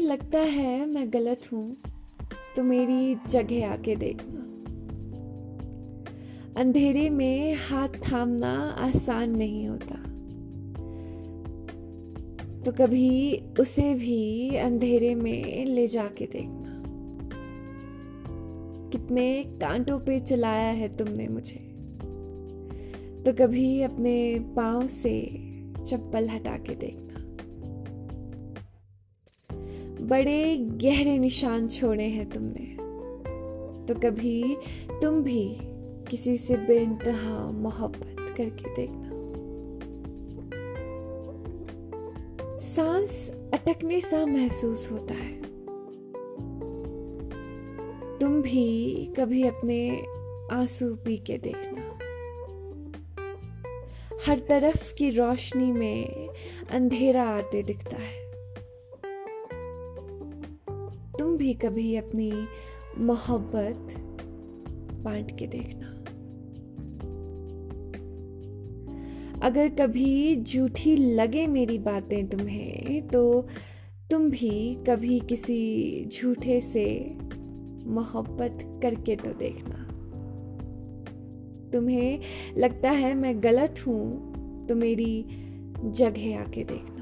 लगता है मैं गलत हूँ? तो मेरी जगह आके देखना। अंधेरे में हाथ थामना आसान नहीं होता। तो कभी उसे भी अंधेरे में ले जाके देखना। कितने कांटों पे चलाया है तुमने मुझे। तो कभी अपने पाँव से चप्पल हटा के देखना। बड़े गहरे निशान छोड़े हैं तुमने। तो कभी तुम भी किसी से बेइंतहा मोहब्बत करके देखना। सांस अटकने सा महसूस होता है। तुम भी कभी अपने आँसू पी के देखना। हर तरफ़ की रोशनी में अंधेरा आते दिखता है। भी कभी अपनी मोहब्बत बांट के देखना। अगर कभी झूठी लगे मेरी बातें तुम्हें तो तुम भी कभी किसी झूठे से मोहब्बत करके तो देखना। तुम्हें लगता है मैं गलत हूँ तो मेरी जगह आके देखना।